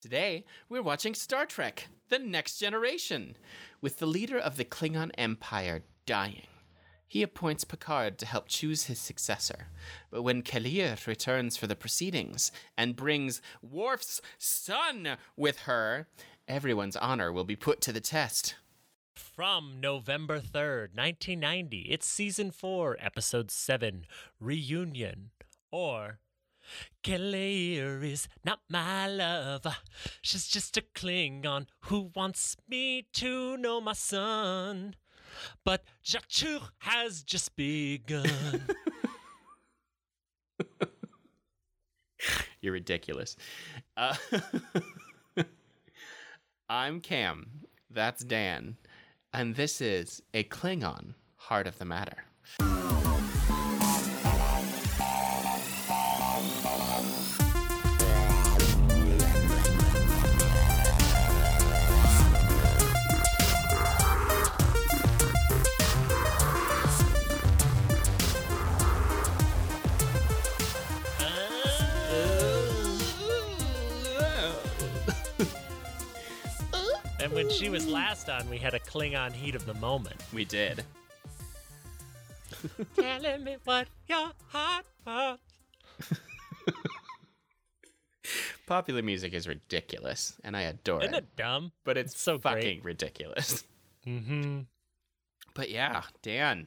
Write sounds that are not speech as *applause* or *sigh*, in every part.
Today, we're watching Star Trek The Next Generation, with the leader of the Klingon Empire dying. He appoints Picard to help choose his successor. But when K'Ehleyr returns for the proceedings and brings Worf's son with her, everyone's honor will be put to the test. From November 3rd, 1990, it's season 4, episode 7, Reunion. Or, K'Ehleyr is not my lover. She's just a Klingon who wants me to know my son. But ja'chuq has just begun. *laughs* You're ridiculous. Uh, *laughs* I'm Cam. That's Dan. And this is a Klingon Heart of the Matter. And when she was last on, we had a Klingon heat of the moment. We did. Telling me what your heart wants. Popular music is ridiculous, and I adore Isn't it. it dumb? But it's so great. fucking ridiculous. Mm-hmm. But yeah, Dan,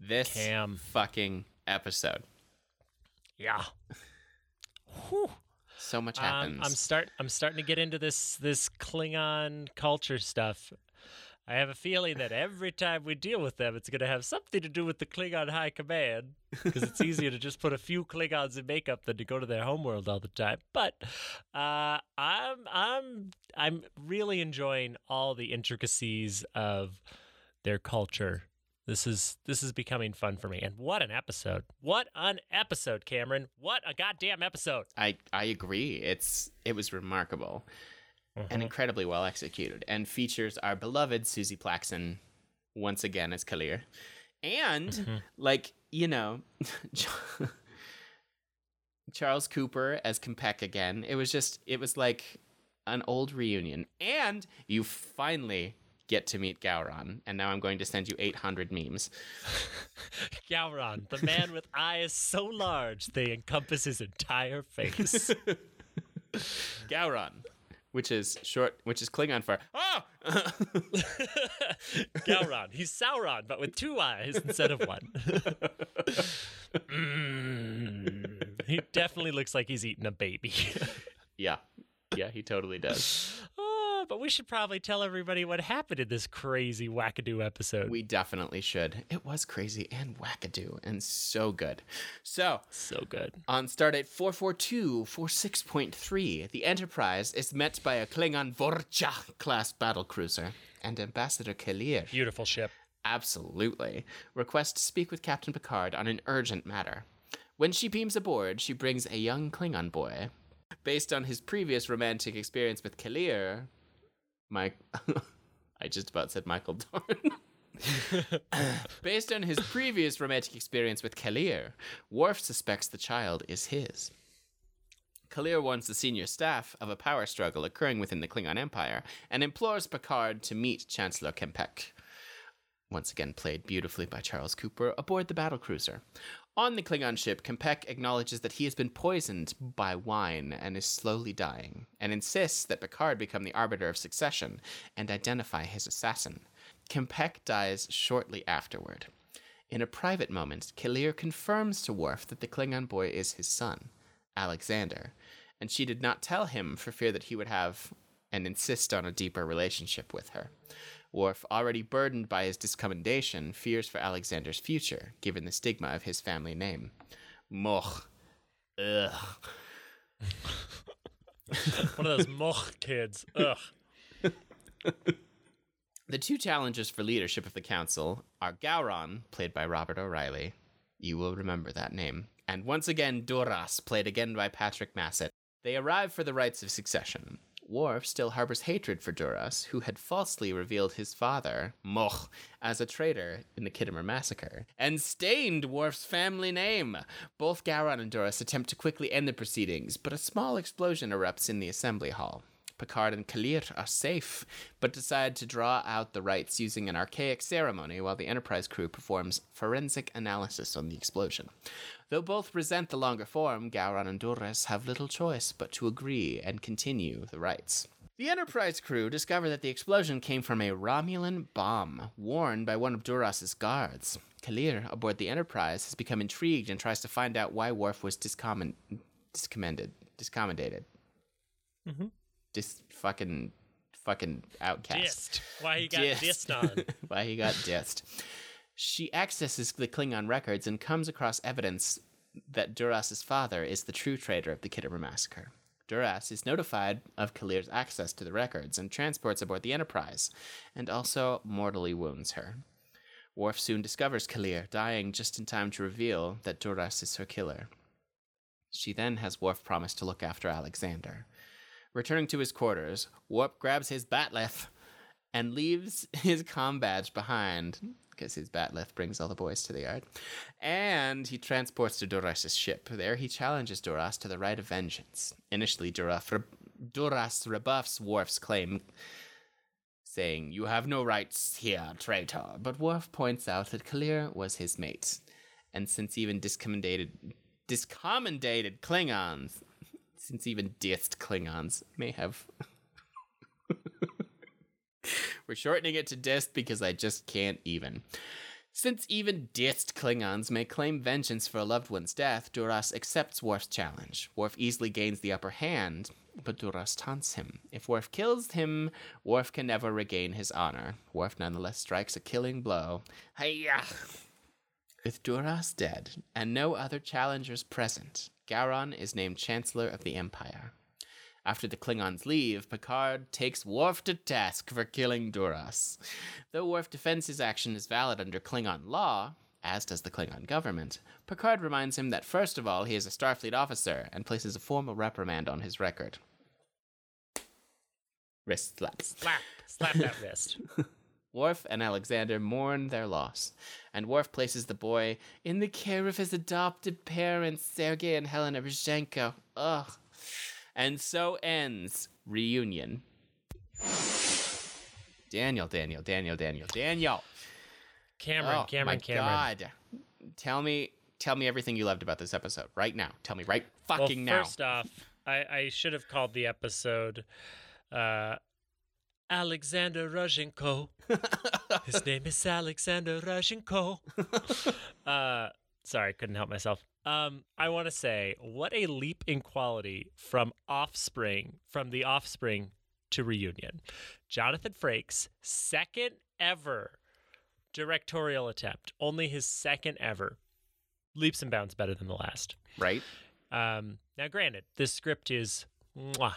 this Cam. fucking episode. Yeah. *laughs* Whew. So much Um, happens. I'm start. I'm starting to get into this this Klingon culture stuff. I have a feeling that every time we deal with them, it's going to have something to do with the Klingon High Command, because it's easier to just put a few Klingons in makeup than to go to their homeworld all the time. But uh, I'm I'm I'm really enjoying all the intricacies of their culture. This is this is becoming fun for me. And what an episode! What an episode, Cameron! What a goddamn episode! I I agree. It's it was remarkable and mm-hmm. incredibly well executed, and features our beloved Suzie Plakson once again as K'Ehleyr, and mm-hmm. like you know, *laughs* Charles Cooper as K'mpec again. It was just it was like an old reunion, and you finally get to meet Gowron. And now I'm going to send you 800 memes. *laughs* Gowron, the man with eyes so large they encompass his entire face. *laughs* Gowron, which is short, which is Klingon for oh. *laughs* Gowron, he's Sauron, but with two eyes instead of one. Mm. He definitely looks like he's eating a baby. yeah, yeah, he totally does. But we should probably tell everybody what happened in this crazy wackadoo episode. We definitely should. It was crazy and wackadoo and so good. So, so good. on Stardate 442 46.3, the Enterprise is met by a Klingon Vorcha class battlecruiser and Ambassador K'Ehleyr. Beautiful ship. Absolutely. Request to speak with Captain Picard on an urgent matter. When she beams aboard, she brings a young Klingon boy. Based on his previous romantic experience with K'Ehleyr, Mike. *laughs* I just about said Michael Dorn. *laughs* Based on his previous romantic experience with K'Ehleyr, Worf suspects the child is his. K'Ehleyr warns the senior staff of a power struggle occurring within the Klingon Empire and implores Picard to meet Chancellor K'mpec once again played beautifully by Charles Cooper, aboard the battlecruiser. On the Klingon ship, K'mpec acknowledges that he has been poisoned by wine and is slowly dying, and insists that Picard become the arbiter of succession and identify his assassin. K'mpec dies shortly afterward. In a private moment, K'Ehleyr confirms to Worf that the Klingon boy is his son, Alexander, and she did not tell him for fear that he would have and insist on a deeper relationship with her. Worf, already burdened by his discommendation, fears for Alexander's future, given the stigma of his family name. Mogh. Ugh. One of those Mogh kids. Ugh. The two challengers for leadership of the council are Gowron, played by Robert O'Reilly. You will remember that name. And once again, Duras, played again by Patrick Massett. They arrive for the rites of succession. Worf still harbors hatred for Duras, who had falsely revealed his father, Mogh, as a traitor in the Khitomer massacre, and stained Worf's family name. Both Gowron and Duras attempt to quickly end the proceedings, but a small explosion erupts in the assembly hall. Picard and K'Ehleyr are safe, but decide to draw out the rites using an archaic ceremony while the Enterprise crew performs forensic analysis on the explosion. Though both resent the longer form, Gowron and Duras have little choice but to agree and continue the rites. The Enterprise crew discover that the explosion came from a Romulan bomb worn by one of Duras's guards. K'Ehleyr, aboard the Enterprise, has become intrigued and tries to find out why Worf was discommend- discommended, discommendated. Mm-hmm. Dis fucking fucking outcast. Dissed. Why he got Dissed. dissed on. *laughs* Why he got dissed. She accesses the Klingon records and comes across evidence that Duras's father is the true traitor of the Khitomer massacre. Duras is notified of K'Ehleyr's access to the records and transports aboard the Enterprise, and also mortally wounds her. Worf soon discovers K'Ehleyr, dying just in time to reveal that Duras is her killer. She then has Worf promise to look after Alexander. Returning to his quarters, Worf grabs his bat'leth and leaves *laughs* his com badge behind because his bat'leth brings all the boys to the yard. And he transports to Duras' ship. There he challenges Duras to the right of vengeance. Initially, Duras, Duras rebuffs Worf's claim, saying, You have no rights here, traitor. But Worf points out that K'Ehleyr was his mate. And since even discommendated, discommendated Klingons, since even dissed Klingons may have *laughs* we're shortening it to dissed because I just can't even. Since even dissed Klingons may claim vengeance for a loved one's death, Duras accepts Worf's challenge. Worf easily gains the upper hand, but Duras taunts him. If Worf kills him, Worf can never regain his honor. Worf nonetheless strikes a killing blow. Hiya! With Duras dead and no other challengers present, Gowron is named Chancellor of the Empire. After the Klingons leave, Picard takes Worf to task for killing Duras. Though Worf defends his action as valid under Klingon law, as does the Klingon government, Picard reminds him that first of all he is a Starfleet officer and places a formal reprimand on his record. Wrist slaps. Slap. Slap that wrist. *laughs* Worf and Alexander mourn their loss, and Worf places the boy in the care of his adopted parents, Sergei and Helena Rozhenko. Ugh. And so ends reunion. Daniel, Daniel, Daniel, Daniel, Daniel. Cameron, oh, Cameron, my Cameron. God. Tell me, tell me everything you loved about this episode right now. Tell me right fucking well, now. first off, I, I should have called the episode uh, Alexander Rozhenko. *laughs* His name is Alexander Rozhenko. *laughs* uh, sorry, couldn't help myself. Um, I want to say, what a leap in quality from Offspring, from the Offspring to Reunion. Jonathan Frakes, second ever directorial attempt, only his second ever. Leaps and bounds better than the last. right? Um, now, granted, this script is, mwah.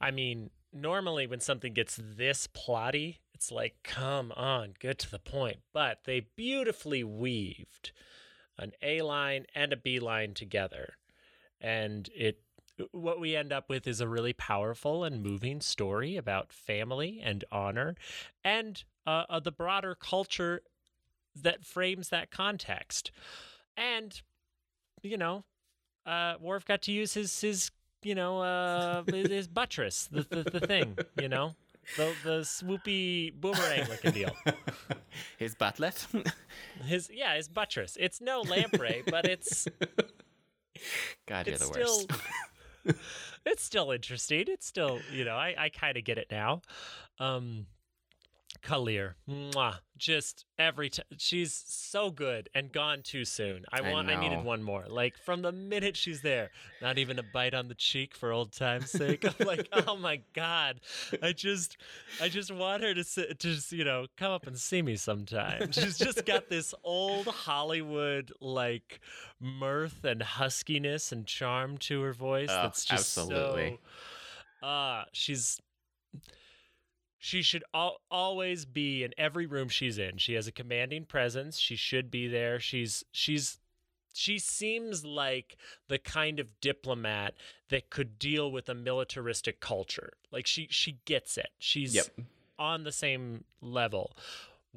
I mean, normally when something gets this plotty, it's like, come on, get to the point. But they beautifully weaved an A line and a B line together, and it. What we end up with is a really powerful and moving story about family and honor, and uh, uh, the broader culture that frames that context. And you know, uh, Worf got to use his his you know uh, buttress, the, the the thing, you know, the the swoopy boomerang looking deal. *laughs* His butlet. *laughs* His yeah, his buttress. It's no lamprey, but it's *laughs* God, you're it's the still worst. it's still interesting. It's still you know I I kind of get it now. Um, K'Ehleyr, mwah, just every time she's so good and gone too soon. I I want I, needed one more. Like from the minute she's there, not even a bite on the cheek for old time's sake. I'm *laughs* like, oh my god, I just I just want her to sit, just you know come up and see me sometime. She's just got *laughs* this old Hollywood like mirth and huskiness and charm to her voice. Oh, that's just absolutely. so. Uh, she's she should al- always be in every room she's in. She has a commanding presence. She should be there. She's she's she seems like the kind of diplomat that could deal with a militaristic culture. Like she she gets it. She's Yep. on the same level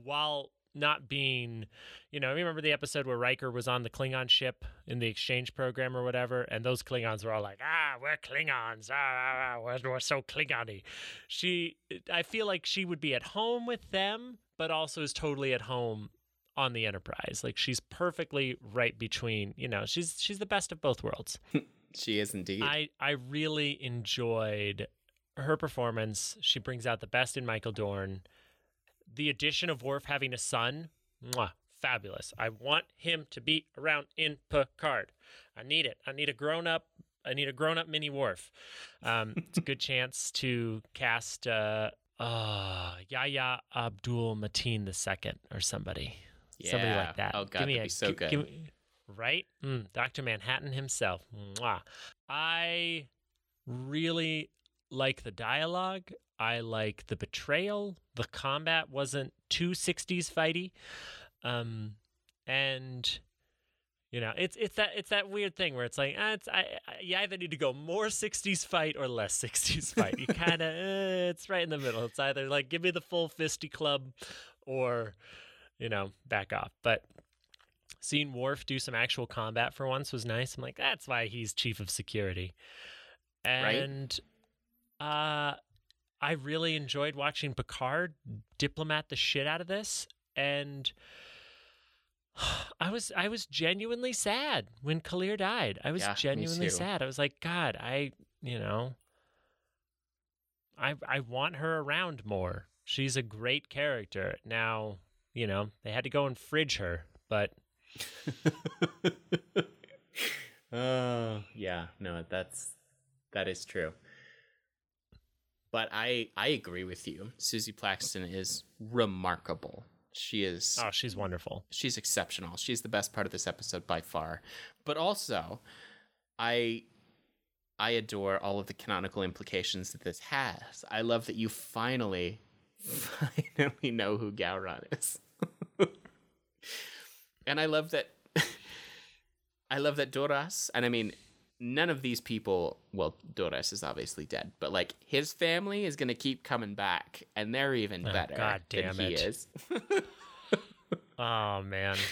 while not being, you know, remember the episode where Riker was on the Klingon ship in the exchange program or whatever, and those Klingons were all like, "Ah, we're Klingons. Ah, ah, ah we're, we're so Klingony." She, I feel like she would be at home with them, but also is totally at home on the Enterprise. Like she's perfectly right between, you know, she's she's the best of both worlds. *laughs* She is indeed. I I really enjoyed her performance. She brings out the best in Michael Dorn. The addition of Worf having a son, mwah, fabulous. I want him to be around in Picard. I need it. I need a grown up. I need a grown up mini Worf. Um, it's a good *laughs* chance to cast uh, uh, Yahya Abdul Mateen the second or somebody. Somebody like that. Oh, God, Give me that'd a- be so gi- good. me- right? Mm, Dr. Manhattan himself. Mwah. I really like the dialogue. I like the betrayal. The combat wasn't too 60s fighty. Um, and you know, it's it's that it's that weird thing where it's like, ah, it's I, I you either need to go more 60s fight or less *laughs* 60s fight. You kind of uh, it's right in the middle. It's either like give me the full fisty club or you know, back off. But seeing Worf do some actual combat for once was nice. I'm like, that's why he's chief of security. Right. And uh I really enjoyed watching Picard diplomat the shit out of this and *sighs* I was I was genuinely sad when K'Ehleyr died. I was Yeah, genuinely sad. I was like, God, I you know I I want her around more. She's a great character. Now, you know, they had to go and fridge her, but Oh, *laughs* yeah. No, that's that is true. But I I agree with you. Suzie Plakson is remarkable. She is oh, she's wonderful. she's exceptional. She's the best part of this episode by far. But also, I I adore all of the canonical implications that this has. I love that you finally finally know who Gowron is. *laughs* and I love that *laughs* I love that Duras, and I mean none of these people, well, Duras is obviously dead, but like his family is going to keep coming back and they're even Oh, better God damn than he is. *laughs* Oh man. *laughs*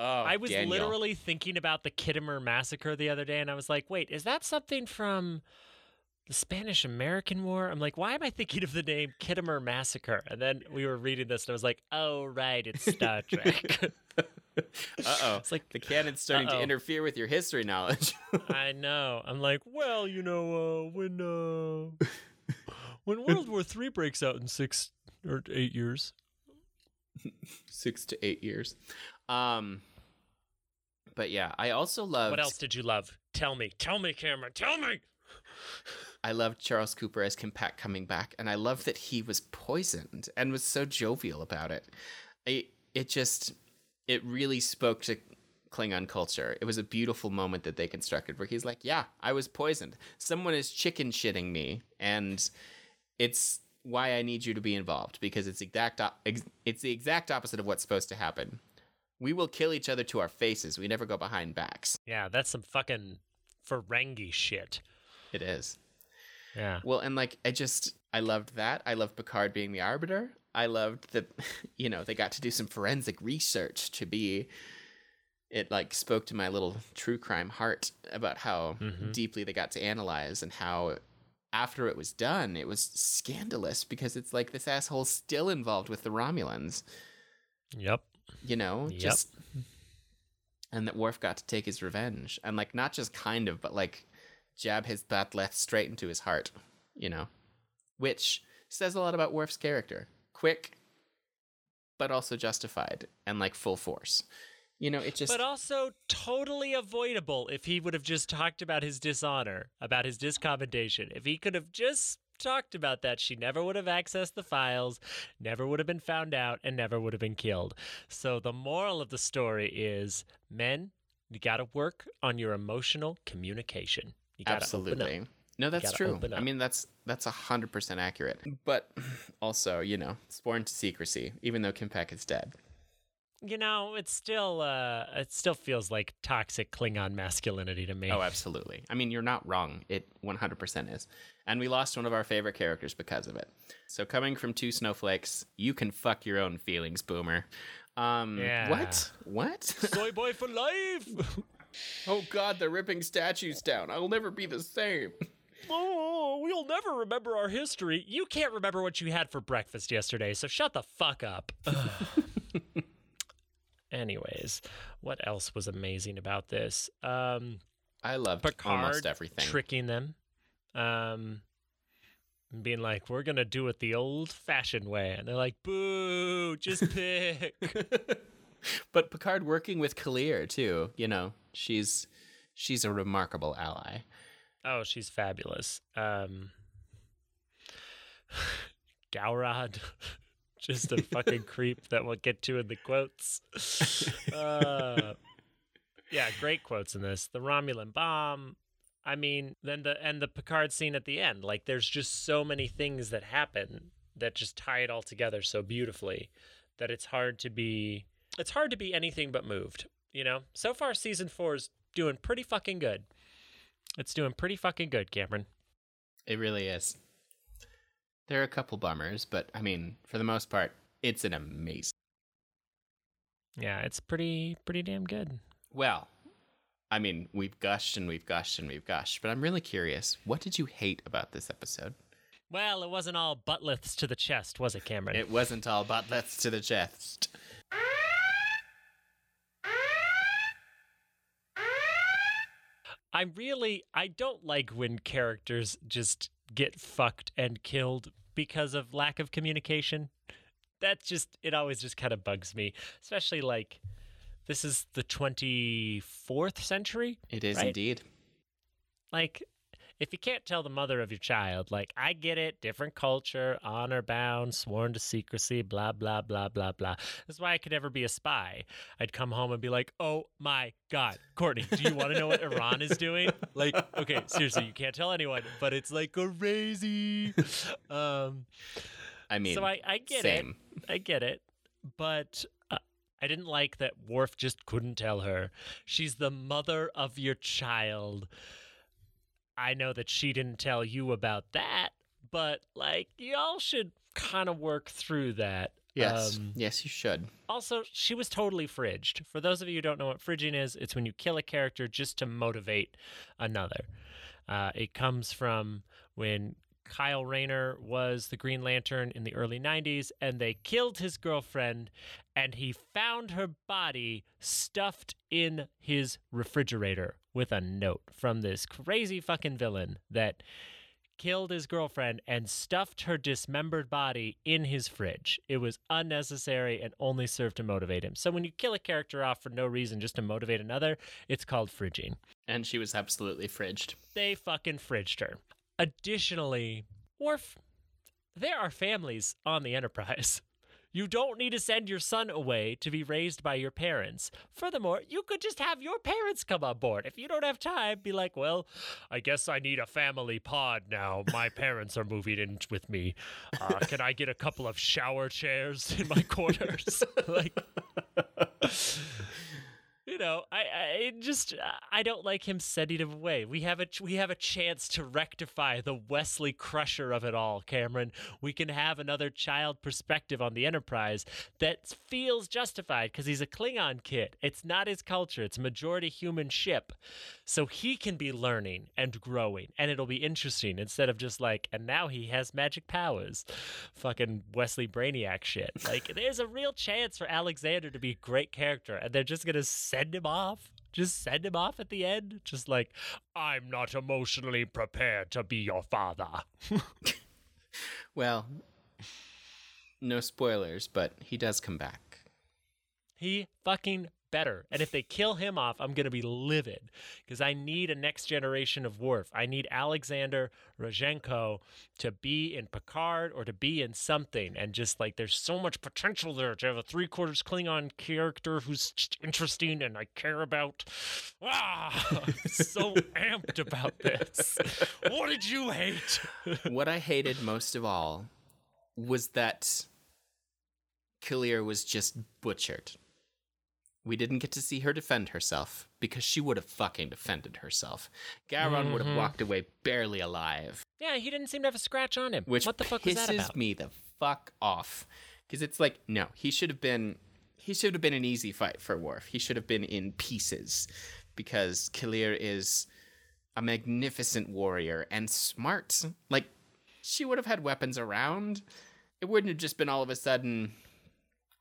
Oh, I was Daniel. literally thinking about the Khitomer massacre the other day and I was like, "Wait, is that something from the Spanish American War?" I'm like, "Why am I thinking of the name Khitomer massacre?" And then we were reading this and I was like, "Oh, right, it's Star Trek." *laughs* Uh-oh. It's like, the canon's starting to uh-oh. interfere with your history knowledge. *laughs* I know. I'm like, "Well, you know, uh, when uh *laughs* when World War III breaks out in 6 or 8 years, Six to eight years. Um, but yeah, I also love. what else did you love? Tell me. Tell me, Cameron. Tell me. I loved Charles Cooper as K'mpec coming back, and I love that he was poisoned and was so jovial about it. I, it just, it really spoke to Klingon culture. It was a beautiful moment that they constructed where he's like, "Yeah, I was poisoned. Someone is chicken shitting me, and it's why I need you to be involved because it's exact, op- ex- it's the exact opposite of what's supposed to happen. We will kill each other to our faces. We never go behind backs. Yeah, that's some fucking Ferengi shit. It is." Yeah. Well, and like I just I loved that. I loved Picard being the arbiter. I loved that *laughs* you know, they got to do some forensic research to be it like spoke to my little true crime heart about how Mhm. deeply they got to analyze and how after it was done, it was scandalous because it's like this asshole's still involved with the Romulans, Yep. you know? Yep. Just and that Worf got to take his revenge. And like not just kind of, but like jab his bat'leth straight into his heart, you know? Which says a lot about Worf's character. Quick, but also justified and like full force. You know, it just But also totally avoidable if he would have just talked about his dishonor, about his discommendation. If he could have just talked about that, she never would have accessed the files, never would have been found out, and never would have been killed. So the moral of the story is men, you got to work on your emotional communication. You got to open up. absolutely. No, that's true. I mean, that's that's a hundred percent accurate. But also, you know, sworn to secrecy, even though K'mpec is dead. you know, it's still uh it still feels like toxic Klingon masculinity to me. Oh, absolutely. I mean, you're not wrong. It 100% is. And we lost one of our favorite characters because of it. So, coming from two snowflakes, you can fuck your own feelings, boomer. Um, Yeah. What? What? *laughs* Soy boy for life. *laughs* oh, God, they're ripping statues down. I'll never be the same. *laughs* oh, we'll never remember our history. You can't remember what you had for breakfast yesterday, so shut the fuck up. *sighs* Anyways, what else was amazing about this? Um I loved Picard almost everything. tricking them, um, and being like, "We're gonna do it the old-fashioned way," and they're like, "Boo! Just pick." *laughs* *laughs* but Picard working with K'Ehleyr too. You know, she's she's a remarkable ally. oh, she's fabulous. Um, *sighs* Gaurad, *laughs* just a fucking *laughs* creep that we'll get to in the quotes. Uh, yeah, great quotes in this. The Romulan bomb. I mean, then the and the Picard scene at the end. Like, there's just so many things that happen that just tie it all together so beautifully that it's hard to be. It's hard to be anything but moved. You know. So far, season four is doing pretty fucking good. It's doing pretty fucking good, Cameron. It really is. There are a couple bummers, but I mean, for the most part, it's an amazing. Yeah, it's pretty pretty damn good. Well, I mean, we've gushed and we've gushed and we've gushed, but I'm really curious. What did you hate about this episode? Well, it wasn't all butt lifts to the chest, was it, Cameron? It wasn't all butlets to the chest. I really I don't like when characters just get fucked and killed because of lack of communication. That's just it always just kind of bugs me, especially like this is the 24th century. It is Right. indeed. Like if you can't tell the mother of your child, like I get it, different culture, honor bound, sworn to secrecy, blah blah blah blah blah. That's why I could never be a spy. I'd come home and be like, "Oh my god, Courtney, do you want to know what Iran is doing?" Like, okay, seriously, you can't tell anyone, but it's like crazy. *laughs* Um, I mean, so I I get same. it, I get it, but. Uh, I didn't like that Worf just couldn't tell her. She's the mother of your child. I know that she didn't tell you about that, but like y'all should kind of work through that. Yes, Um, yes, you should. also, she was totally fridged. For those of you who don't know what fridging is, it's when you kill a character just to motivate another. Uh, it comes from when Kyle Rayner was the Green Lantern in the early 90s, and they killed his girlfriend, and he found her body stuffed in his refrigerator with a note from this crazy fucking villain that killed his girlfriend and stuffed her dismembered body in his fridge. It was unnecessary and only served to motivate him. So when you kill a character off for no reason just to motivate another, it's called fridging. And she was absolutely fridged. They fucking fridged her. Additionally, Worf, there are families on the Enterprise. *laughs* You don't need to send your son away to be raised by your parents. Furthermore, you could just have your parents come on board. If you don't have time, be like, well, I guess I need a family pod now. My *laughs* parents are moving in with me. Uh, can I get a couple of shower chairs in my quarters? *laughs* like, you know, I, I just uh, I don't like him sending him away. We have a we have a chance to rectify the Wesley Crusher of it all, Cameron. We can have another child perspective on the Enterprise that feels justified because he's a Klingon kid. It's not his culture. It's a majority human ship, so he can be learning and growing, and it'll be interesting instead of just like, and now he has magic powers, fucking Wesley Brainiac shit. Like, there's a real chance for Alexander to be a great character, and they're just gonna send him off. Just send him off at the end. Just like, I'm not emotionally prepared to be your father. *laughs* Well, no spoilers, but he does come back. He fucking better. And if they kill him off, I'm going to be livid because I need a next generation of Worf. I need Alexander Rozhenko to be in Picard or to be in something. And just like there's so much potential there to have a three quarters Klingon character who's interesting and I care about. Ah, I'm so *laughs* amped about this. What did you hate? what I hated most of all was that K'Ehleyr was just butchered. We didn't get to see her defend herself because she would have fucking defended herself. Garon would have Mhm. walked away barely alive, Yeah, he didn't seem to have a scratch on him. which what the fuck pisses was that about? me the fuck off. Because it's like, no, he should have been. He should have been an easy fight for Worf. He should have been in pieces, because K'Ehleyr is a magnificent warrior and smart. Like, she would have had weapons around. It wouldn't have just been all of a sudden,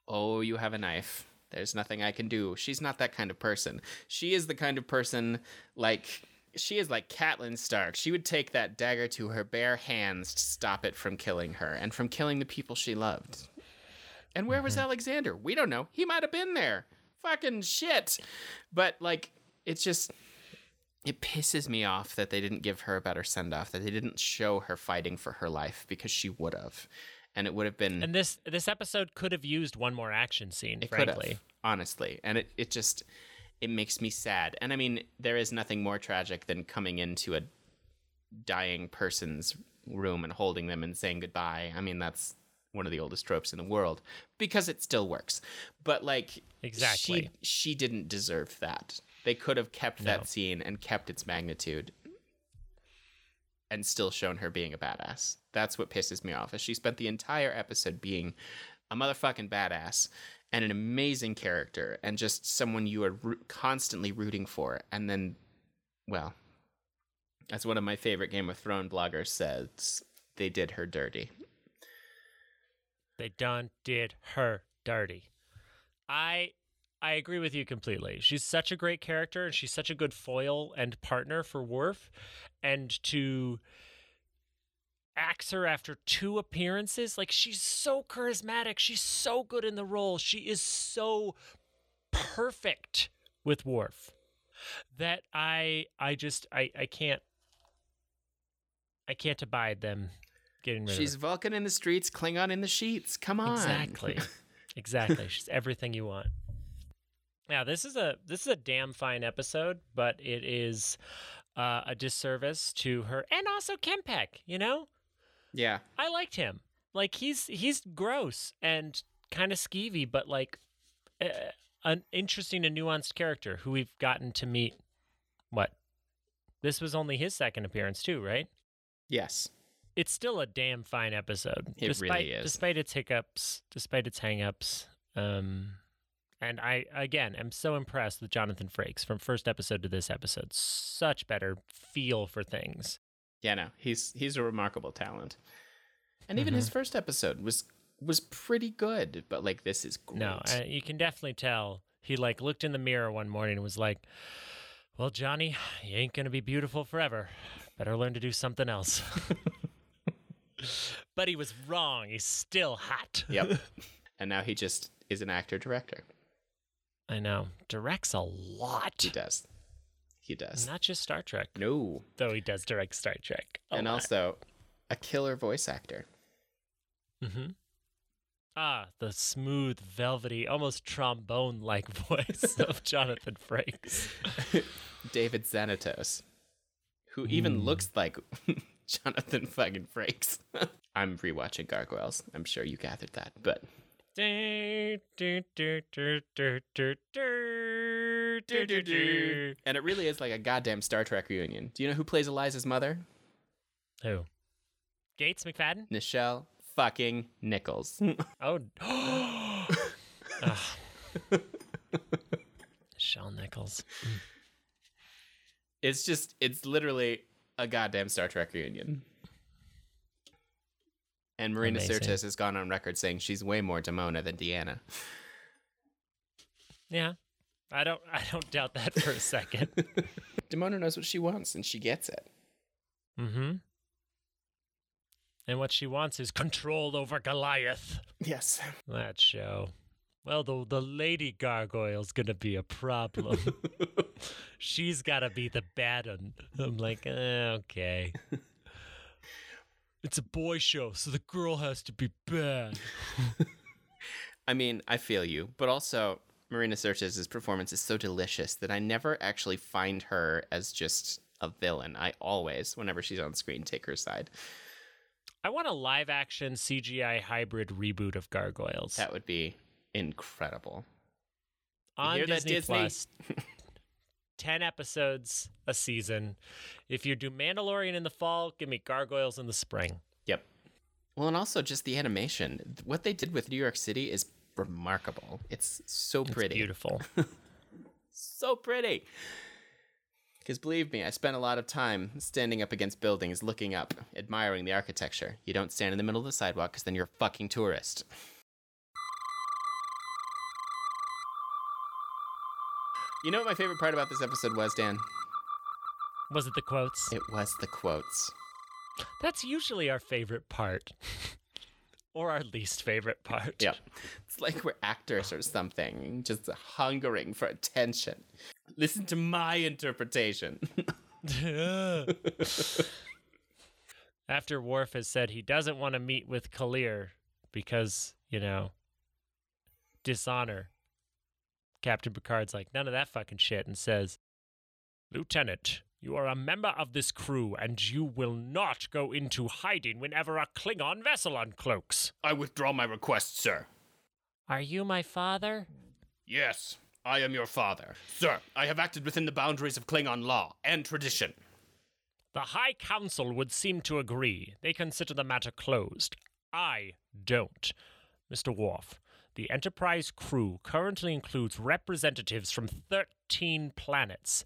oh, you have a knife. There's nothing I can do. She's not that kind of person. She is the kind of person like she is like Catelyn Stark. She would take that dagger to her bare hands to stop it from killing her and from killing the people she loved. And where was mm-hmm. Alexander? We don't know. He might have been there. Fucking shit. But like it's just it pisses me off that they didn't give her a better send off, that they didn't show her fighting for her life because she would have. And it would have been And this this episode could have used one more action scene, it could frankly. have, honestly. And it, it just it makes me sad. And I mean, there is nothing more tragic than coming into a dying person's room and holding them and saying goodbye. I mean, that's one of the oldest tropes in the world because it still works. But like Exactly. she she didn't deserve that. They could have kept No. that scene and kept its magnitude and still shown her being a badass. That's what pisses me off. Is she spent the entire episode being a motherfucking badass and an amazing character and just someone you are roo- constantly rooting for and then well as one of my favorite Game of Thrones bloggers says, they did her dirty. They done did her dirty. I I agree with you completely. She's such a great character and she's such a good foil and partner for Worf. And to axe her after two appearances, like she's so charismatic. She's so good in the role. She is so perfect with Worf that I I just I I can't I can't abide them getting rid She's of She's Vulcan in the streets, Klingon in the sheets. Come on. Exactly. *laughs* exactly. She's everything you want. Now this is a this is a damn fine episode, but it is uh, a disservice to her and also K'mpec. You know, yeah. I liked him. Like he's he's gross and kind of skeevy, but like uh, an interesting and nuanced character who we've gotten to meet. What? This was only his second appearance too, right? Yes. it's still a damn fine episode. It despite, really is. Despite its hiccups, despite its hangups. Um, and I, again, am so impressed with Jonathan Frakes from first episode to this episode. Such better feel for things. Yeah, no. He's he's a remarkable talent. And even Mm-hmm. his first episode was was pretty good, but like this is great. No, uh, you can definitely tell. He like looked in the mirror one morning and was like, "Well, Johnny, you ain't gonna be beautiful forever. Better learn to do something else." *laughs* but he was wrong. He's still hot. yep. *laughs* And now he just is an actor director. I know. Directs a lot. He does. He does. Not just Star Trek, No. though he does direct Star Trek. and lot. also a killer voice actor. Mm-hmm. Ah, the smooth, velvety, almost trombone-like *laughs* voice of *laughs* Jonathan Frakes. *laughs* David Xanatos, who even Hmm. looks like Jonathan fucking Frakes. I'm rewatching Gargoyles. I'm sure you gathered that, but and it really is like a goddamn Star Trek reunion. Do you know who plays Elisa's mother? Who? Gates McFadden? Nichelle fucking Nichols. *laughs* Oh. *gasps* Ah. Shawn Nichols. it's just it's literally a goddamn Star Trek reunion. And Marina Amazing. Sirtis has gone on record saying she's way more Demona than Deanna. Yeah. I don't I don't doubt that for a second. *laughs* Demona knows what she wants and she gets it. mm-hmm. And what she wants is control over Goliath. Yes. That show. Well, the the lady gargoyle's gonna be a problem. *laughs* She's gotta be the bad one. I'm like, eh, okay. It's a boy show, so the girl has to be bad. *laughs* I mean, I feel you, but also Marina Sirtis' performance is so delicious that I never actually find her as just a villain. I always, whenever she's on screen, take her side. I want a live action CGI hybrid reboot of Gargoyles. That would be incredible. on Disney, Disney? Plus. *laughs* 10 episodes a season. If you do Mandalorian in the fall, give me Gargoyles in the spring. Yep. Well, and also just the animation. What they did with New York City is remarkable. It's so It's pretty. beautiful. *laughs* So pretty. Because believe me, I spent a lot of time standing up against buildings, looking up, admiring the architecture. You don't stand in the middle of the sidewalk because then you're a fucking tourist. You know what my favorite part about this episode was, Dan? Was it the quotes? It was the quotes. That's usually our favorite part. *laughs* or our least favorite part. Yeah. *laughs* It's like we're actors or something, just hungering for attention. Listen to my interpretation. *laughs* After Worf has said he doesn't want to meet with K'Ehleyr because, you know, dishonor, Captain Picard's like, none of that fucking shit, and says, Lieutenant, you are a member of this crew, and you will not go into hiding whenever a Klingon vessel uncloaks. I withdraw my request, sir. Are you my father? Yes, I am your father. Sir, I have acted within the boundaries of Klingon law and tradition. The High Council would seem to agree. They consider the matter closed. I don't. Mr. Worf, the Enterprise crew currently includes representatives from 13 planets.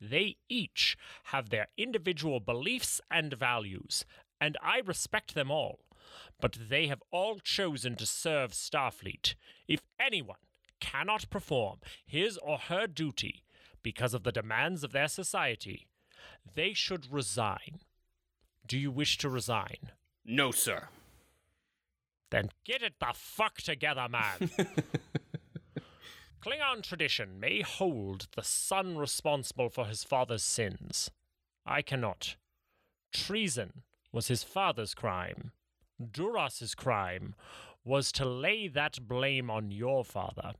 They each have their individual beliefs and values, and I respect them all. But they have all chosen to serve Starfleet. If anyone cannot perform his or her duty because of the demands of their society, they should resign. Do you wish to resign? No, sir. Then get it the fuck together, man. *laughs* Klingon tradition may hold the son responsible for his father's sins. I cannot. Treason was his father's crime. Duras's crime was to lay that blame on your father.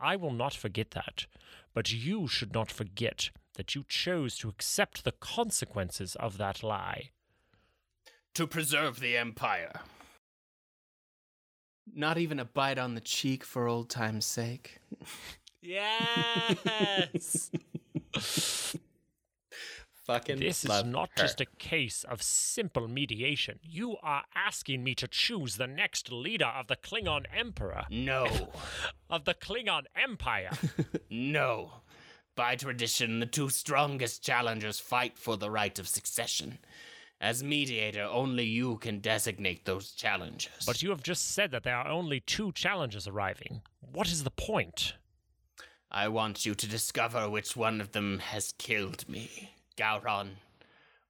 I will not forget that, but you should not forget that you chose to accept the consequences of that lie. To preserve the Empire. Not even a bite on the cheek for old time's sake. Yes! *laughs* Fucking This is not her. just a case of simple mediation. You are asking me to choose the next leader of the Klingon Emperor, No. *laughs* of the Klingon Empire. *laughs* no. By tradition, the two strongest challengers fight for the right of succession. As mediator, only you can designate those challenges. but you have just said that there are only two challenges arriving. What is the point? I want you to discover which one of them has killed me Gowron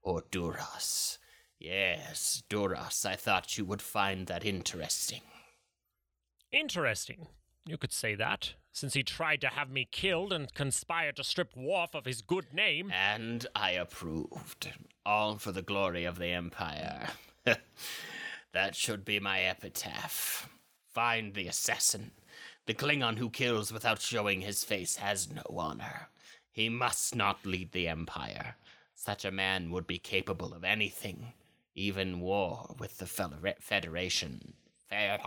or Duras. Yes, Duras. I thought you would find that interesting. Interesting. You could say that, since he tried to have me killed and conspired to strip Worf of his good name. And I approved. All for the glory of the Empire. *laughs* that should be my epitaph. Find the assassin. The Klingon who kills without showing his face has no honor. He must not lead the Empire. Such a man would be capable of anything, even war with the Federation. Fe-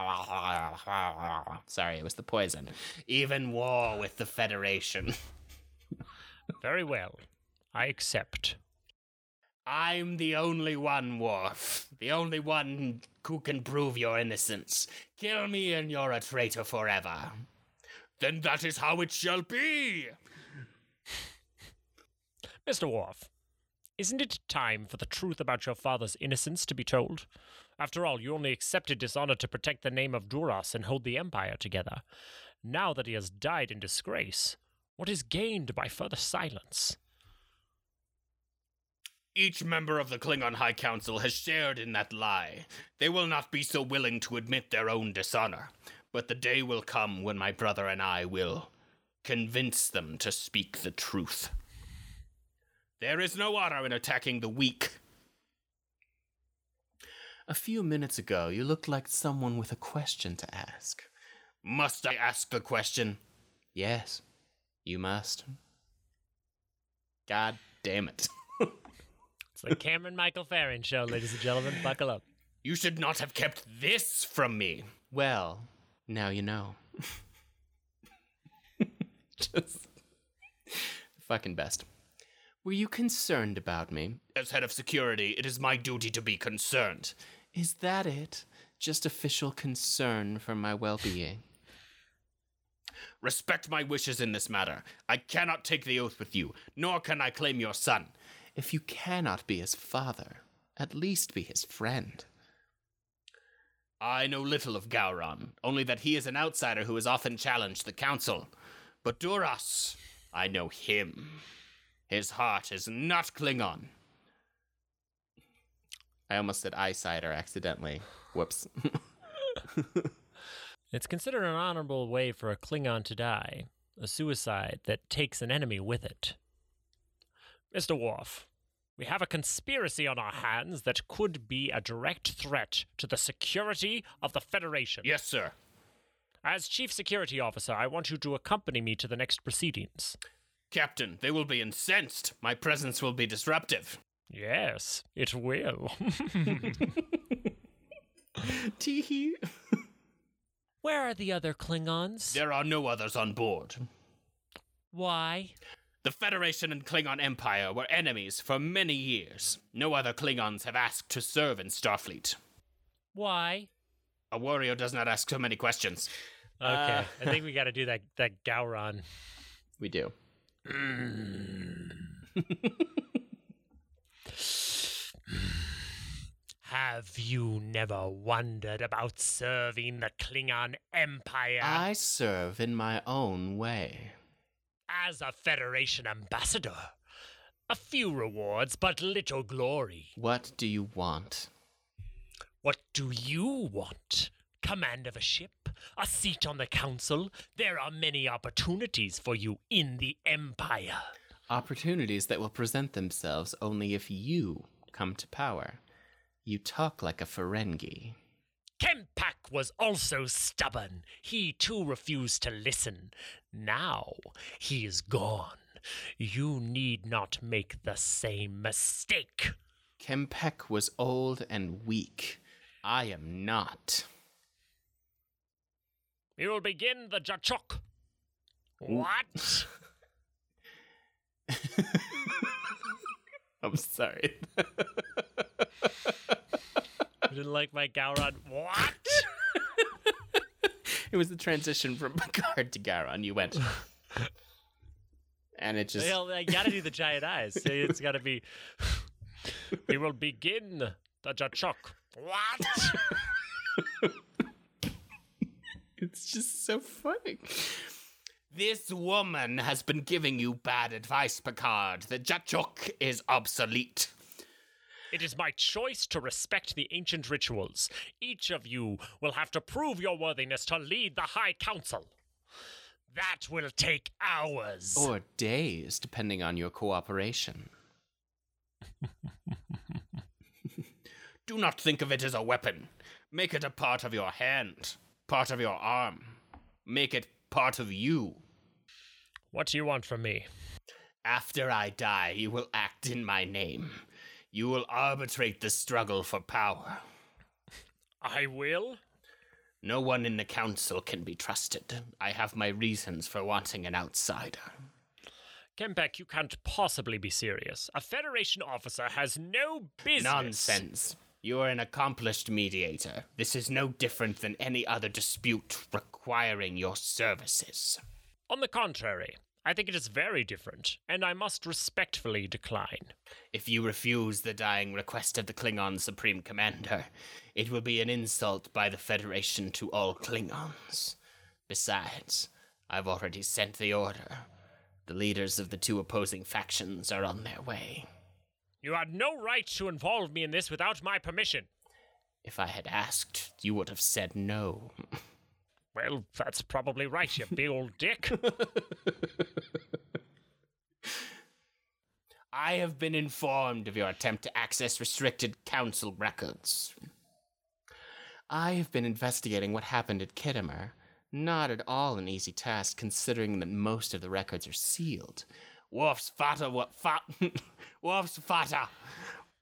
Sorry, it was the poison. Even war with the Federation. *laughs* Very well. I accept. I'm the only one, Worf. The only one who can prove your innocence. Kill me and you're a traitor forever. Then that is how it shall be. Mr. Worf, isn't it time for the truth about your father's innocence to be told? After all, you only accepted dishonor to protect the name of Duras and hold the Empire together. Now that he has died in disgrace, what is gained by further silence? Each member of the Klingon High Council has shared in that lie. They will not be so willing to admit their own dishonor. But the day will come when my brother and I will convince them to speak the truth. There is no honor in attacking the weak. A few minutes ago, you looked like someone with a question to ask. Must I ask the question? Yes, you must. God damn it. *laughs* It's the Cameron Michael Farron show, ladies and gentlemen. Buckle up. You should not have kept this from me. Well, now you know. *laughs* Just fucking best. Were you concerned about me? As head of security, it is my duty to be concerned. Is that it? Just official concern for my well being? Respect my wishes in this matter. I cannot take the oath with you, nor can I claim your son. If you cannot be his father, at least be his friend. I know little of Gowron, only that he is an outsider who has often challenged the council. But Duras, I know him. His heart is not Klingon. I almost said eyesider accidentally. Whoops. *laughs* It's considered an honorable way for a Klingon to die, a suicide that takes an enemy with it. Mr. Worf, we have a conspiracy on our hands that could be a direct threat to the security of the Federation. yes, sir. As Chief Security Officer, I want you to accompany me to the next proceedings. Captain, they will be incensed. My presence will be disruptive. Yes, it will. *laughs* Teehee. Where are the other Klingons? There are no others on board. Why? The Federation and Klingon Empire were enemies for many years. No other Klingons have asked to serve in Starfleet. Why? A warrior does not ask so many questions. Okay, Uh. I think we got to do that that Gowron. We do. *laughs* Have you never wondered about serving the Klingon Empire I serve in my own way. as a Federation ambassador? A few rewards, but little glory. What do you want? What do you want? Command of a ship? A seat on the council? There are many opportunities for you in the Empire. Opportunities that will present themselves only if you come to power. You talk like a Ferengi. K'mpec was also stubborn. He too refused to listen. Now he is gone. You need not make the same mistake. K'mpec was old and weak. I am not. We will begin the ja'chuq. What? *laughs* I'm sorry. *laughs* You didn't like my Gowron? What? *laughs* it was the transition from *laughs* Picard to Gowron. You went. and it just. Well, I gotta do the giant eyes. So It's gotta be. We will begin the ja'chuq. What? *laughs* It's just so funny. This woman has been giving you bad advice, Picard. The ja'chuq is obsolete. It is my choice to respect the ancient rituals. Each of you will have to prove your worthiness to lead the High Council. That will take hours. Or days, depending on your cooperation. *laughs* Do not think of it as a weapon. Make it a part of your hand, part of your arm. Make it part of you. What do you want from me? After I die, you will act in my name. You will arbitrate the struggle for power. I will? No one in the council can be trusted. I have my reasons for wanting an outsider. K'mpec, you can't possibly be serious. A Federation officer has no business. Nonsense. You are an accomplished mediator. This is no different than any other dispute requiring your services. On the contrary, I think it is very different, and I must respectfully decline. If you refuse the dying request of the Klingon Supreme Commander, it will be an insult by the Federation to all Klingons. Besides, I've already sent the order. The leaders of the two opposing factions are on their way. You had no right to involve me in this without my permission. If I had asked, you would have said no. *laughs* Well, that's probably right, you big old dick. *laughs* I have been informed of your attempt to access restricted council records. I have been investigating what happened at Khitomer. Not at all an easy task, considering that most of the records are sealed. Worf's father, what fa- *laughs* Worf's father,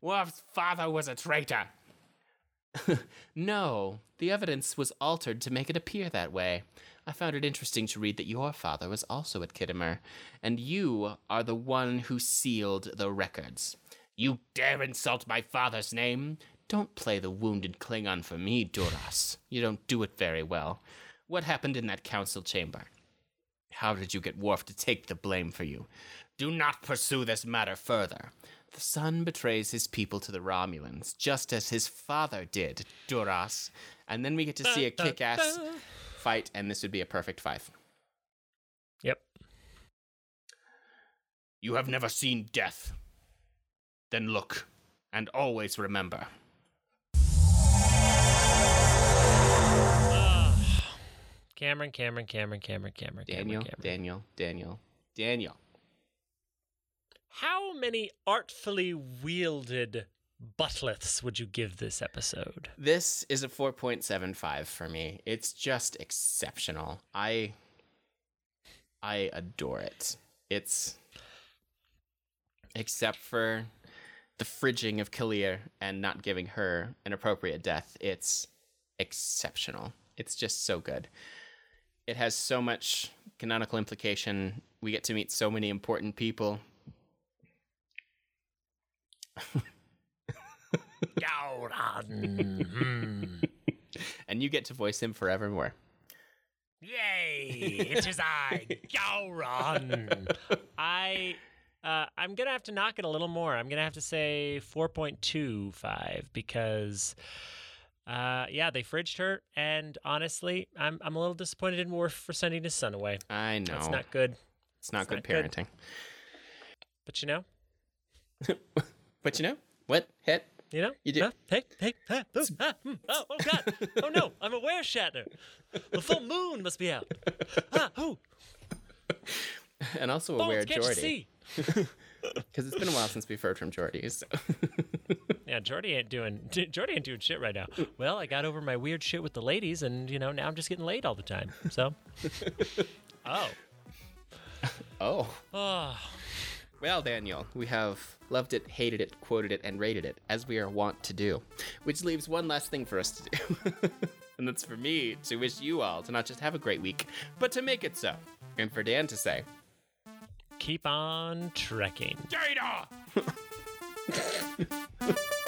Worf's father was a traitor. *laughs* no, the evidence was altered to make it appear that way. I found it interesting to read that your father was also at Khitomer, and you are the one who sealed the records. You dare insult my father's name? Don't play the wounded Klingon for me, Duras. You don't do it very well. What happened in that council chamber? How did you get Worf to take the blame for you? Do not pursue this matter further. The son betrays his people to the Romulans, just as his father did, Duras. And then we get to see a kick ass fight, and this would be a perfect five. Yep. You have never seen death. Then look, and always remember. Ah. Cameron, Cameron, Cameron, Cameron, Cameron, Daniel, Cameron, Cameron. Daniel, Daniel, Daniel. How many artfully wielded bat'leths would you give this episode? This is a 4.75 for me. It's just exceptional. I I adore it. It's except for the fridging of K'Ehleyr and not giving her an appropriate death, it's exceptional. It's just so good. It has so much canonical implication. We get to meet so many important people. Gowron. Hmm. *laughs* And you get to voice him forevermore. Yay! It is I, *laughs* Gowron. I, uh, I'm gonna have to knock it a little more. I'm gonna have to say 4.25 because, uh, yeah, they fridged her, and honestly, I'm I'm a little disappointed in Worf for sending his son away. I know. it's not good. it's not it's good not good. parenting. But you know, *laughs* But you know what? Hit. you know, You do- Huh? Hey, hey, ah, ooh, ah, hmm, oh, oh God, oh no, *laughs* I'm aware, Shatner. The full moon must be out. Ah, oh, *laughs* And also Bones, aware Geordi. see? *laughs* Because it's been a while since we've heard from Geordi. So. Yeah, Geordi ain't doing Geordi ain't doing shit right now. Well, I got over my weird shit with the ladies, and you know now I'm just getting laid all the time. So, oh, oh. oh, Well, Daniel, we have loved it, hated it, quoted it, and rated it, as we are wont to do. Which leaves one last thing for us to do. *laughs* and that's for me to wish you all to not just have a great week, but to make it so. And for Dan to say, keep on trekking. Data! *laughs*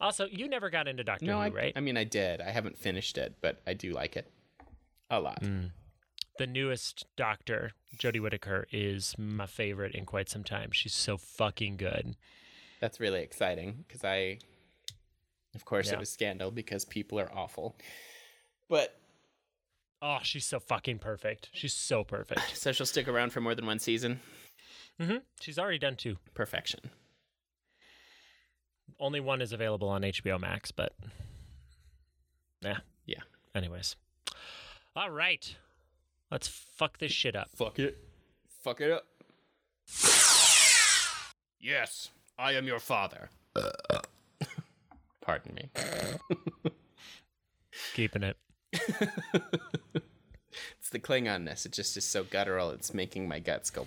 Also, you never got into Doctor No, Who, I, right? I mean, I did. I haven't finished it, but I do like it a lot. the newest Doctor, Jodie Whittaker, is my favorite in quite some time. She's so fucking good. That's really exciting because I, of course, Yeah. it was scandal because people are awful. But Oh, she's so fucking perfect. She's so perfect. so she'll stick around for more than one season. hmm She's already done two. Perfection. Only one is available on HBO Max, but yeah. Yeah. Anyways, all right, let's fuck this shit up. Fuck it. Fuck it up. Yes, I am your father. Pardon me. Keeping it. It's the Klingonness. It just is so guttural. It's making my guts go.